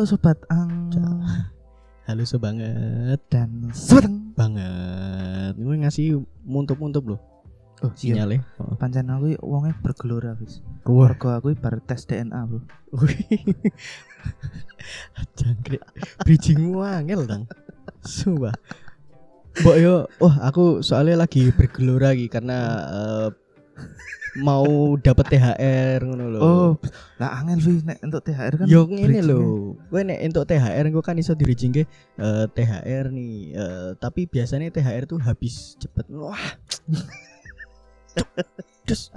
Halo sobat ang Halo banget dan sedeng. banget. Gue ngasih muntup-muntup loh Oh, iya. sinyalnya. Oh. Pancen aku wonge bergelora wis. Mergo aku bar tes DNA, Bro. jangkrik. Bridgingmu angel dong. Sumpah. Mbok yo, wah aku soalnya lagi bergelora lagi karena eh, mau dapat THR ngono lho. Oh, lah angel wis nek untuk THR kan. Yo ngene lho. Kowe nek entuk THR engko kan iso dirijingke eh, THR nih. eh, tapi biasanya THR tuh habis cepet. Wah. Terus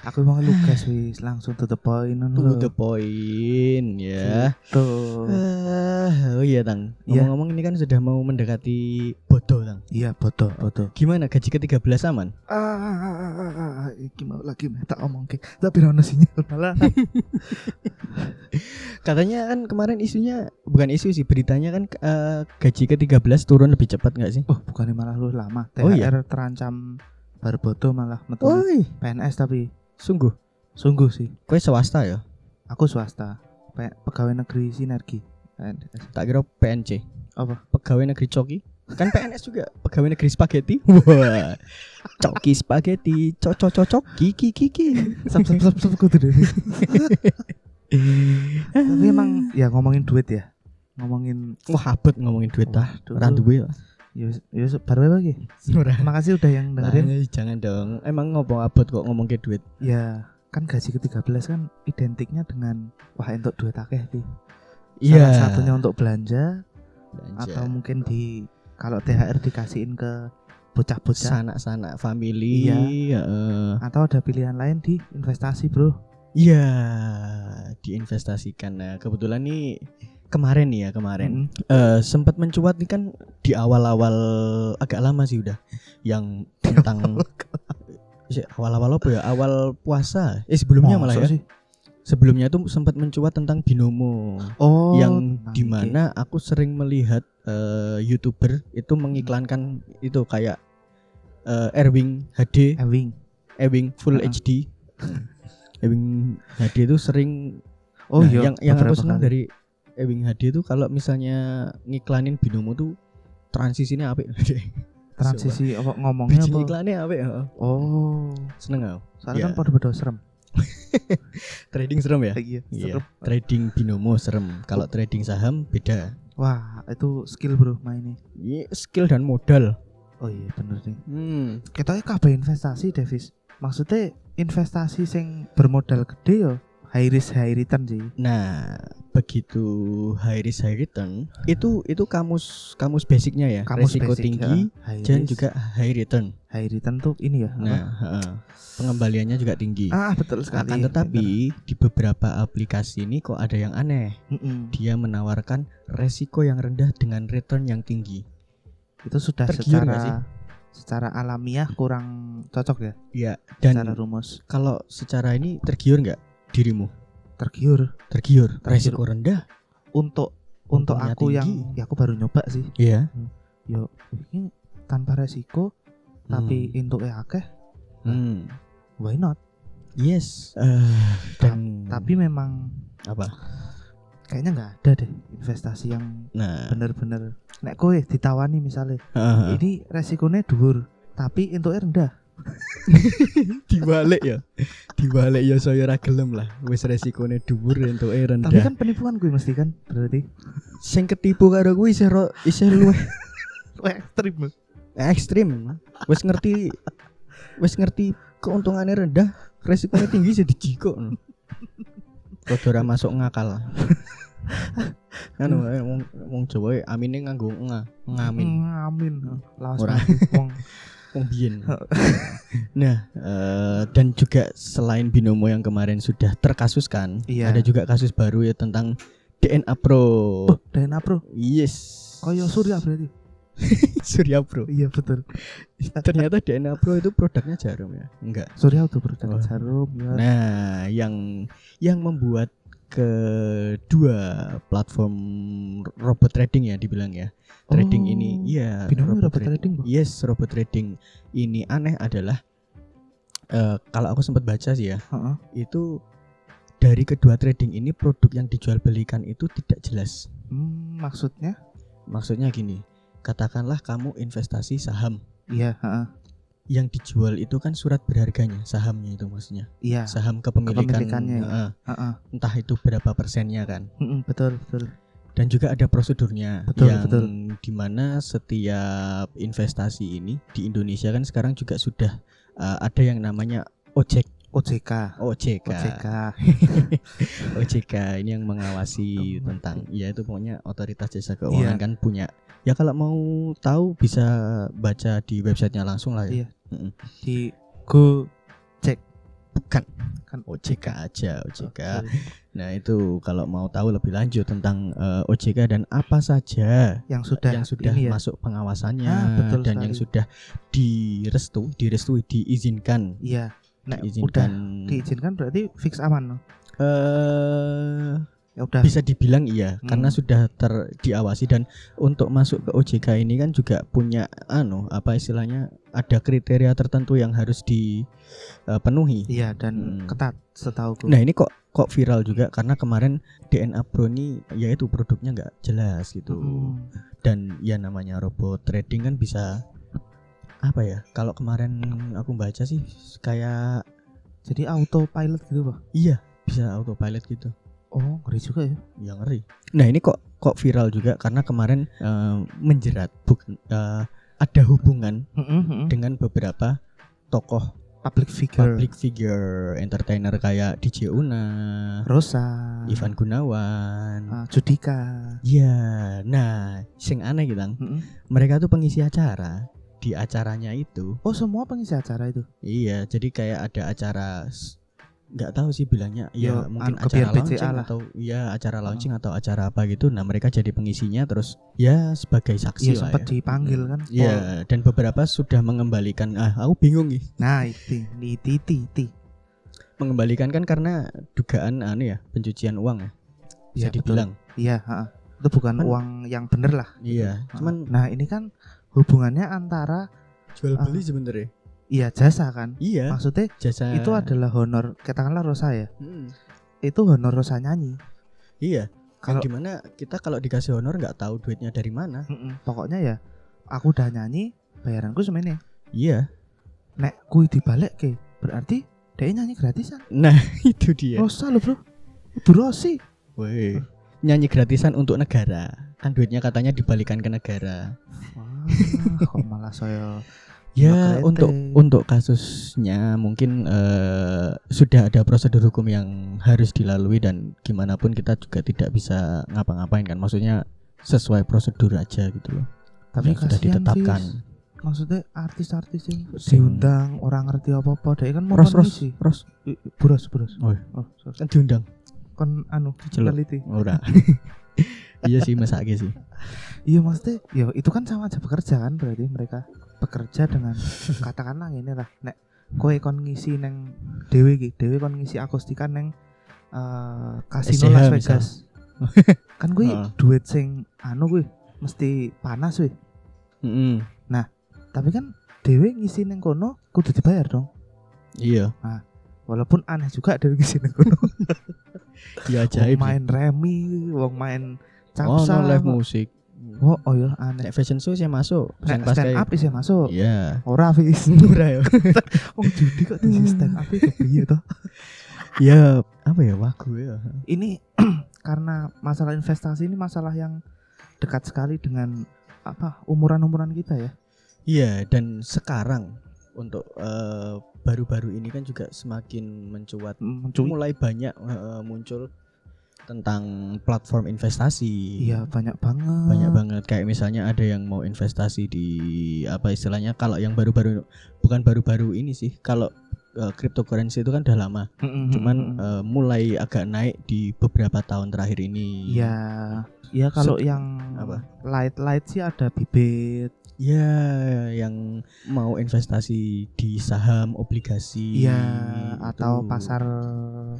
Aku mau lugas wis langsung to the point to the point ya. Tuh. Ah, oh iya Tang. Iya. Ngomong-ngomong ini kan sudah mau mendekati bodoh Tang. Iya, bodoh, bodoh. Gimana gaji ke-13 aman? Ah, iki mau lagi tak omongke. Tapi ono sinyal malah. Katanya kan kemarin isunya bukan isu sih beritanya kan eh, gaji ke-13 turun lebih cepat nggak sih? Oh, bukannya malah lu lama. THR Oh, iya? terancam baru bodoh malah metu Oi, PNS tapi sungguh. sungguh sih. Kowe swasta ya? Aku swasta. Pe- pegawai negeri sinergi. PNS. Tak kira PNC. Apa? Pegawai negeri coki. Kan PNS juga pegawai negeri spaghetti. Wah. Coki spaghetti, cocok cocok kiki kiki. Sap sap sap sap kudu deh. Tapi emang ya ngomongin duit ya. Ngomongin wah abot ngomongin duit tah. Waduh. Ora duwe. Ya. ya wis- ya baru apa lagi? Makasih udah yang dengerin. Nah, jangan dong. Emang ngopo abot kok ngomong ke duit? Ya, kan gaji ke-13 kan identiknya dengan wah untuk duit akeh sih. Iya. Salah satunya untuk belanja Belanja. atau mungkin di kalau THR dikasihin ke bocah-bocah sanak-sanak family. Iya. heeh. atau ada pilihan lain di investasi, Bro. Iya, diinvestasikan. Nah, kebetulan nih kemarin nih ya kemarin Mm-mm. eh sempat mencuat nih kan di awal-awal agak lama sih udah yang tentang awal-awal apa ya? Awal puasa. Eh sebelumnya malah Masa ya. sih? Sebelumnya tuh sempat mencuat tentang binomo Oh, yang nah, di mana aku sering melihat eh, youtuber itu mengiklankan itu kayak eh, Erwing HD, iki. Ewing. Ewing Full Heeh. HD. Ewing HD itu sering Oh Nah, iya, yang yang aku senang dari Ewing HD itu kalau misalnya ngiklanin binomo tuh transisinya apik. transisi apa ngomongnya Biji apa? iklannya apik, heeh. Oh, Seneng aku. soalnya Iya. kan pada-pada serem. Trading serem ya? Iya, Iya. serem. Trading binomo serem. Kalau trading saham beda. Wah, itu skill, Bro, mainnya. Ini skill dan modal. Oh iya, bener nih. Hmm. Kita kabeh investasi, Davis. Maksudnya investasi sing bermodal gede yo high risk high return sih. Nah, begitu high risk high return itu itu kamus kamus basicnya ya. Kamus Resiko basic, tinggi ya. dan risk, juga high return. high return tuh ini ya. Nah, heeh. pengembaliannya juga tinggi. ah betul sekali. Akan tetapi di beberapa aplikasi ini kok ada yang aneh. Mm-mm. Dia menawarkan resiko yang rendah dengan return yang tinggi. itu sudah Tergiur secara secara alamiah kurang cocok ya Ya, secara dan rumus. kalau secara ini tergiur nggak dirimu? Tergiur Tergiur, resiko rendah. untuk untuk aku yang tinggi. ya aku baru nyoba sih. Iya. Yo ini tanpa resiko tapi Hmm. untuk akeh Hmm. why not? Yes. Eh, dan Tapi memang apa? kayaknya nggak ada deh investasi yang Nah, bener-bener nek kowe ditawani misalnya heeh. ini resikonya dhuwur tapi untuk rendah dibalik ya. Dibalik ya saya ra gelem lah. Wis resikone dhuwur entuke rendah. tapi kan penipuan gue mesti kan berarti sing ketipu karo kuwi isih ro- isih luwih Wah, ekstrim ekstrim. Wis ngerti wis ngerti keuntungannya rendah, resikonya tinggi jadi jiko. Kok ora masuk ngakal. kan wong wong Jawa amine nganggo nga, ngamin. amin lawas Ora. mati wong Wong biyen. nah, eh, dan juga selain binomo yang kemarin sudah terkasuskan, Iya. ada juga kasus baru ya tentang DNA Pro. oh DNA Pro Yes. koyo Surya berarti Surya Pro. iya betul Ternyata DNA Pro itu produknya Jarum ya? Enggak. Surya udah produk Wah. jarum ya Nah, yang yang membuat kedua platform robot trading ya dibilang ya. Trading Oh, ini iya binomo robot trading, Bu? Yes, robot trading ini aneh adalah eh, kalau aku sempat baca sih ya, Heeh. itu dari kedua trading ini produk yang dijual belikan itu tidak jelas. Hmm, maksudnya? Maksudnya gini, katakanlah kamu investasi saham, Iya, heeh. Yang dijual itu kan surat berharganya, sahamnya itu maksudnya. Iya, Saham kepemilikan, Kepemilikannya ya. heeh. heeh. entah itu berapa persennya kan. Mm-mm, betul, betul. Dan juga ada prosedurnya Betul, yang betul. di mana setiap investasi ini di Indonesia kan sekarang juga sudah uh, ada yang namanya OJK, OJK. OJK, OJK. OJK ini yang mengawasi Oh, tentang ya itu pokoknya otoritas jasa keuangan Iya. kan punya. Ya kalau mau tahu bisa baca di websitenya langsung lah ya. Iya. Mm-mm. Di Go Bukan kan OJK aja OJK. Oke. Nah itu kalau mau tahu lebih lanjut tentang eh, OJK dan apa saja yang sudah yang sudah ya. masuk pengawasannya Ah, betul dan yang sekali. sudah direstu, direstui, diizinkan, Iya. Nek udah diizinkan. diizinkan berarti fix aman eh Ya udah. bisa dibilang iya Hmm. karena sudah ter diawasi dan untuk masuk ke OJK ini kan juga punya anu apa istilahnya ada kriteria tertentu yang harus dipenuhi. Iya dan Hmm. ketat setahuku. Nah ini kok kok viral juga karena kemarin DNA Pro ini ya itu produknya nggak jelas gitu Mm. dan ya namanya robot trading kan bisa apa ya kalau kemarin aku baca sih kayak Jadi autopilot gitu, Pak. iya bisa autopilot gitu Oh, ngeri juga ya. ya ngeri nah ini kok kok viral juga karena kemarin eh, menjerat bukan eh, ada hubungan Mm-mm, mm-mm. dengan beberapa tokoh Public figure. public figure entertainer kayak DJ Una, Rosa. Ivan Gunawan, ah, Judika. Ya, nah, sing aneh gitu, Bang. Mm-mm. mereka tuh pengisi acara. Di acaranya itu, Oh, semua pengisi acara itu. iya, jadi kayak ada acara nggak tahu sih bilangnya ya Yo, mungkin an- ke acara launching lah. atau ya acara launching atau acara apa gitu. Nah, mereka jadi pengisinya terus ya sebagai saksi Iya, lah sempat ya. dipanggil kan. Iya, dan beberapa sudah mengembalikan ah aku bingung nih. Nah, itu titi ti. Mengembalikan kan karena dugaan anu ya, pencucian uang ya. Bisa betul. dibilang. Iya. Itu bukan Kan- uang yang bener lah. Iya, Heeh. cuman Nah, ini kan hubungannya antara jual beli sebenarnya. iya jasa kan. Iya, Maksudnya jasa itu adalah honor katakanlah Rosa ya. Mm, Itu honor Rosa nyanyi. iya. Kalau gimana kita kalau dikasih honor nggak tahu duitnya dari mana? Mm-mm. pokoknya ya aku udah nyanyi, bayaranku semene. Iya. Nek kui dibalik ke berarti dia nyanyi gratisan. Nah, itu dia. Rosa lo, Bro. Bu Rosi. Woi. Nyanyi gratisan untuk negara. Kan duitnya katanya dibalikan ke negara. Kok malah saya Ya, Ngeklete. untuk untuk kasusnya mungkin eh, sudah ada prosedur hukum yang harus dilalui dan gimana pun kita juga tidak bisa ngapa-ngapain kan. Maksudnya sesuai prosedur aja gitu loh. tapi Yang sudah ditetapkan. Fis. Maksudnya artis-artis Sing- diundang orang ngerti apa-apa, dia kan mau Ros Ros sih. Ros Buros, buros. Oh. Oh, sorry. kan diundang. kon anu teliti. Ora. iya sih masake sih. Iya maksudnya, ya itu kan sama aja bekerja kan berarti mereka bekerja dengan katakanlah ini lah, nek kowe kon ngisi neng dewe iki, dewe kon ngisi akustikan neng eh, kasino SCH Las. Vegas. kan gue duit sing anu gue mesti panas weh. Mm-mm. Tapi kan dewe ngisi neng kono kudu dibayar dong. Iya. Walaupun aneh juga dewe ngisi neng kono. Ya wong ajaib. sih. main remi, wong main Oh, capsa. no live musik. Oh, oh ya aneh. Nek fashion show saya masuk. Nek stand up bisa masuk. Iya. Ora Fis. Ora ya. Wong judi kok di stand up itu piye toh? Ya, apa ya wagu ya. Ini karena masalah investasi ini masalah yang dekat sekali dengan apa umuran-umuran kita ya. Iya, dan sekarang untuk eh, baru-baru ini kan juga semakin mencuat Mencuit. mulai banyak eh, muncul tentang platform investasi. Iya banyak banget. Banyak banget kayak misalnya ada yang mau investasi di apa istilahnya kalau yang baru-baru bukan baru-baru ini sih. Kalau eh, cryptocurrency itu kan udah lama. Mm-mm, cuman eh, mulai agak naik di beberapa tahun terakhir ini. ya ya kalau Sed- yang apa? light light sih ada bibit. Ya, yang mau investasi di saham, obligasi. Iya itu. atau pasar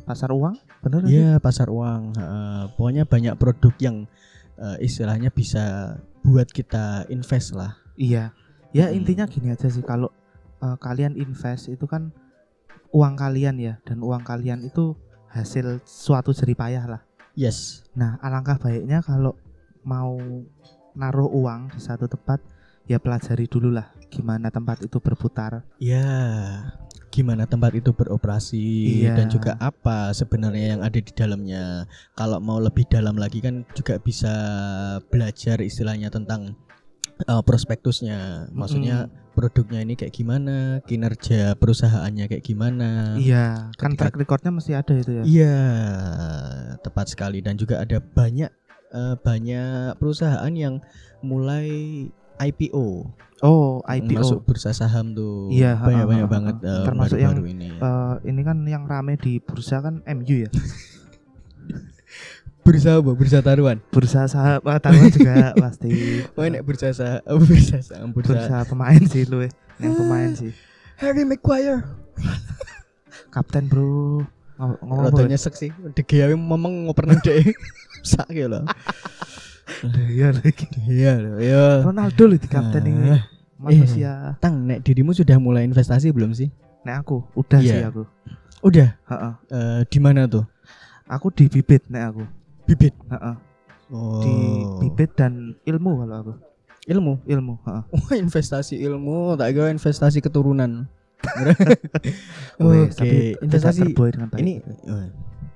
pasar uang, bener? Iya, pasar uang. heeh. pokoknya banyak produk yang eh, istilahnya bisa buat kita invest lah. Iya. Ya Hmm. intinya gini aja sih kalau eh, kalian invest itu kan uang kalian ya dan uang kalian itu hasil suatu jeripayah lah. Yes. Nah, alangkah baiknya kalau mau naruh uang di satu tempat ya pelajari dulu lah gimana tempat itu berputar. Ya, gimana tempat itu beroperasi Iya. dan juga apa sebenarnya yang ada di dalamnya. Kalau mau lebih dalam lagi kan juga bisa belajar istilahnya tentang uh, prospektusnya. Maksudnya produknya ini kayak gimana, kinerja perusahaannya kayak gimana. Iya, kan Ketika- track recordnya mesti ada itu ya. Iya, tepat sekali dan juga ada banyak eh, banyak perusahaan yang mulai IPO, Oh, IPO. masuk bursa saham tuh. Iya, ha, banyak ha, banyak ha, banget eh, Termasuk baru-baru ini. Eh, ini kan yang rame di bursa kan MU ya. bursa apa? Bursa taruhan. Bursa saham ah, taruhan juga pasti. Oh, nek bursa saham, bursa saham, bursa. Bursa pemain sih lu eh. Yang pemain sih. Harry Maguire. Kapten, Bro. Ngomong apa? nyesek sih. De Gea memang ngoper nang dhek. Sak ya lho. Iya lagi. Iya lho, ya. Ronaldo loh di kapten ini. Ah, Manusia. Tang, nek dirimu sudah mulai investasi belum sih? Nek aku udah Iya. sih aku. Udah. Heeh. Eh, di mana tuh? Aku di bibit nek aku. Bibit. Heeh. Oh. Di bibit dan ilmu kalau aku. ilmu. Ilmu, heeh. Wah, investasi ilmu, tak kira investasi keturunan. Oke, tidak investasi dengan baik. ini oh,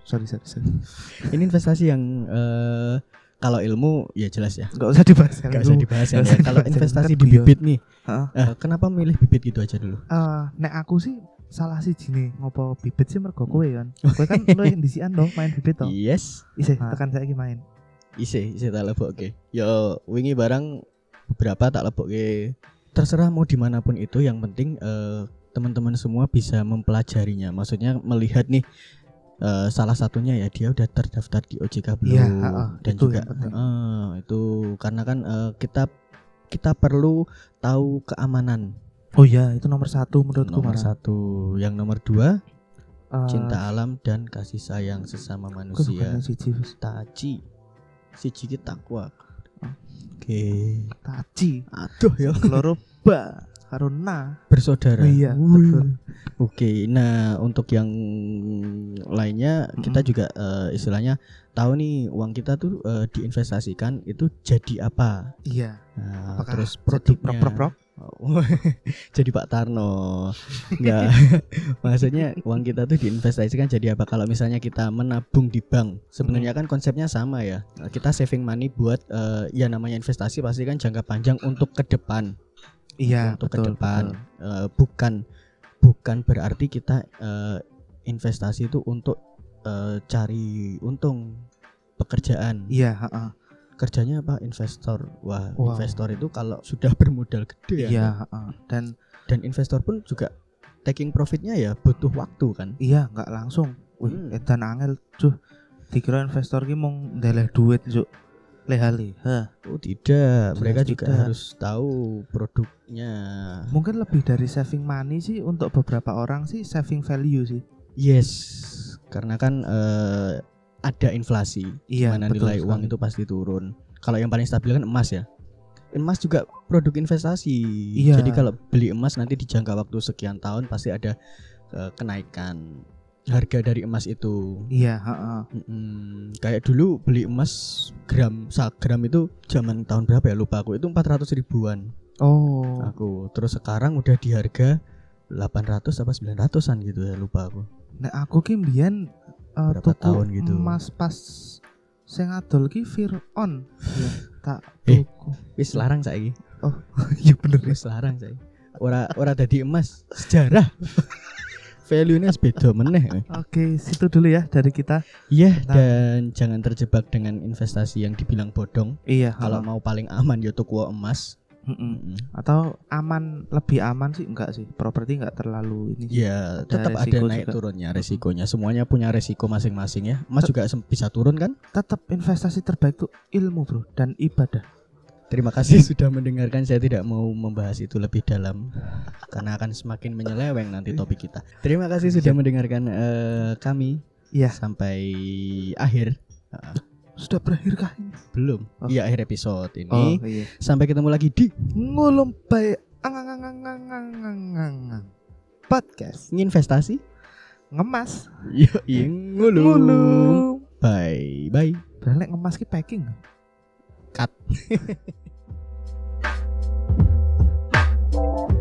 sorry sorry sorry. ini investasi yang eh, kalau ilmu ya jelas ya. Enggak usah dibahas yang Gak itu. usah dibahas ya. Nggak Kalau investasi di bibit nih, Heeh. eh, kenapa milih bibit gitu aja dulu? Eh, nek aku sih salah sih nih ngopo bibit sih mergo kowe kan. Kowe kan lo yang disian dong main bibit toh. Yes. Isih Ah. tekan saya main. Isi, isi tak lebok ke. Yo, wingi barang beberapa tak lebok ke. Terserah mau di mana pun itu, yang penting eh, teman-teman semua bisa mempelajarinya. Maksudnya melihat nih eh, salah satunya ya dia udah terdaftar di OJK belum Iya, heeh, dan itu juga eh, itu karena kan eh, kita kita perlu tahu keamanan Oh iya, itu nomor satu menurutku nomor malah. satu yang nomor dua Eh, cinta alam dan kasih sayang sesama manusia siji taji siji ki takwa Oh. oke Taji. aduh ya Keloro ba karo na. bersaudara Oh iya, betul. oke nah untuk yang lainnya kita Mm-mm. juga eh, istilahnya tahu nih uang kita tuh eh, diinvestasikan itu jadi apa Iya. nah, Apakah terus jadi produknya prok-prok-prok? Oh, jadi Pak Tarno. Enggak maksudnya uang kita tuh diinvestasikan jadi apa? Kalau misalnya kita menabung di bank sebenarnya kan konsepnya sama ya. Kita saving money buat eh, ya namanya investasi pasti kan jangka panjang untuk ke depan. Iya, untuk betul, ke depan. betul. Eh, bukan bukan berarti kita eh, investasi itu untuk eh, cari untung pekerjaan. Iya, heeh. Kerjanya apa investor wah Wow. investor itu kalau sudah bermodal gede ya heeh. Dan dan investor pun juga taking profitnya ya butuh waktu kan iya nggak langsung. Wih, Hmm. edan angel cuh. Dikira investor ki mau ndeleh duit juk. Leha-leha. oh tidak mereka juga tidak. harus tahu produknya Mungkin lebih dari saving money sih untuk beberapa orang sih saving value sih. yes karena kan eh, ada inflasi Iya, mana betul nilai uang sekali. itu pasti turun kalau yang paling stabil kan emas ya emas juga produk investasi Iya. jadi kalau beli emas nanti di jangka waktu sekian tahun pasti ada eh, kenaikan harga dari emas itu Iya, heeh. Mm-mm. kayak dulu beli emas gram gram itu zaman tahun berapa ya lupa aku itu 400 ribuan Oh. aku terus sekarang udah di harga 800 apa 900an gitu ya lupa aku Nek aku ki mbiyen eh, Berapa tuku tahun gitu? emas pas sing adol ki Firon. Iya, tak Eh. tuku. wis larang saiki Iya bener. wis larang saiki ora ora dadi emas sejarah value-nya beda meneh eh. Oke, situ dulu ya dari kita. iya Nah. dan jangan terjebak dengan investasi yang dibilang bodong Iya, kalau mau paling aman ya tuku emas Mm-mm. Mm-mm. Atau aman lebih aman sih enggak sih? Properti enggak terlalu ini. Ya, tetap ada naik juga. turunnya resikonya. Semuanya punya resiko masing-masing ya. Emas juga sem- bisa turun kan? Tetap investasi terbaik tuh ilmu, Bro, dan ibadah. Terima kasih sudah mendengarkan. Saya tidak mau membahas itu lebih dalam karena akan semakin menyeleweng nanti topik kita. Terima kasih sudah mendengarkan eh, kami Iya, sampai akhir. Ah, sudah berakhirkah ini? Belum. Oh. Ya akhir episode ini. Oh, iya. Sampai ketemu lagi di ngulum baik podcast investasi ngemas. Yo, iya ngulum. ngulum. Bye bye. berlek ngemas ke packing. Cut.